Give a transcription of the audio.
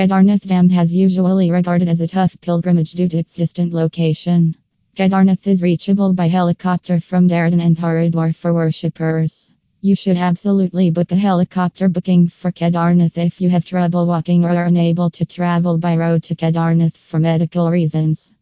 Kedarnath Dham has usually regarded as a tough pilgrimage due to its distant location. Kedarnath is reachable by helicopter from Dehradun and Haridwar for worshippers. You should absolutely book a helicopter booking for Kedarnath if you have trouble walking or are unable to travel by road to Kedarnath for medical reasons.